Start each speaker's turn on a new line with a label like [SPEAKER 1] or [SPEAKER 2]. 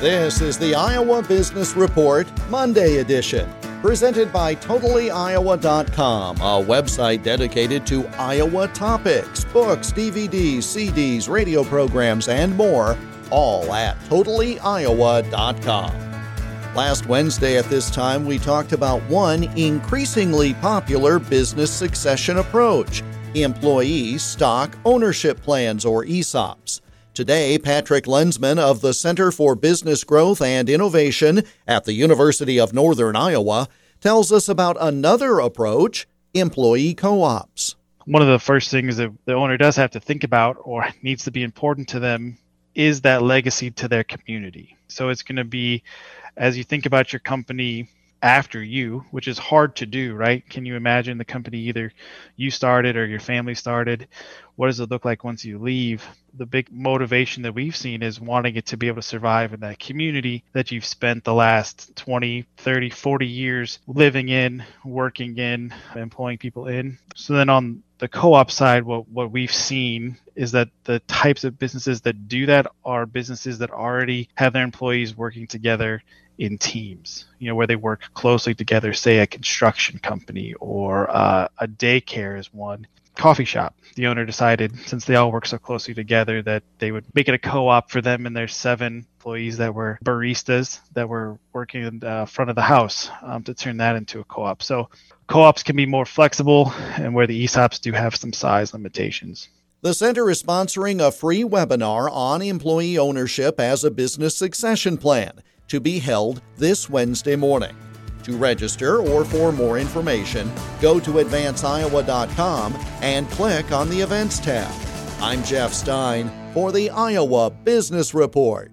[SPEAKER 1] This is the Iowa Business Report Monday edition, presented by TotallyIowa.com, a website dedicated to Iowa topics, books, DVDs, CDs, radio programs, and more, all at TotallyIowa.com. Last Wednesday at this time, we talked about one increasingly popular business succession approach employee stock ownership plans, or ESOPs. Today, Patrick Lensman of the Center for Business Growth and Innovation at the University of Northern Iowa tells us about another approach employee co ops.
[SPEAKER 2] One of the first things that the owner does have to think about or needs to be important to them is that legacy to their community. So it's going to be as you think about your company after you, which is hard to do, right? Can you imagine the company either you started or your family started? What does it look like once you leave? The big motivation that we've seen is wanting it to be able to survive in that community that you've spent the last 20, 30, 40 years living in, working in, employing people in. So then on the co-op side, what, what we've seen is that the types of businesses that do that are businesses that already have their employees working together in teams, you know, where they work closely together, say a construction company or uh, a daycare is one. Coffee shop. The owner decided, since they all work so closely together, that they would make it a co op for them and their seven employees that were baristas that were working in the front of the house um, to turn that into a co op. So co ops can be more flexible and where the ESOPs do have some size limitations.
[SPEAKER 1] The center is sponsoring a free webinar on employee ownership as a business succession plan to be held this Wednesday morning. To register or for more information, go to advanceiowa.com and click on the Events tab. I'm Jeff Stein for the Iowa Business Report.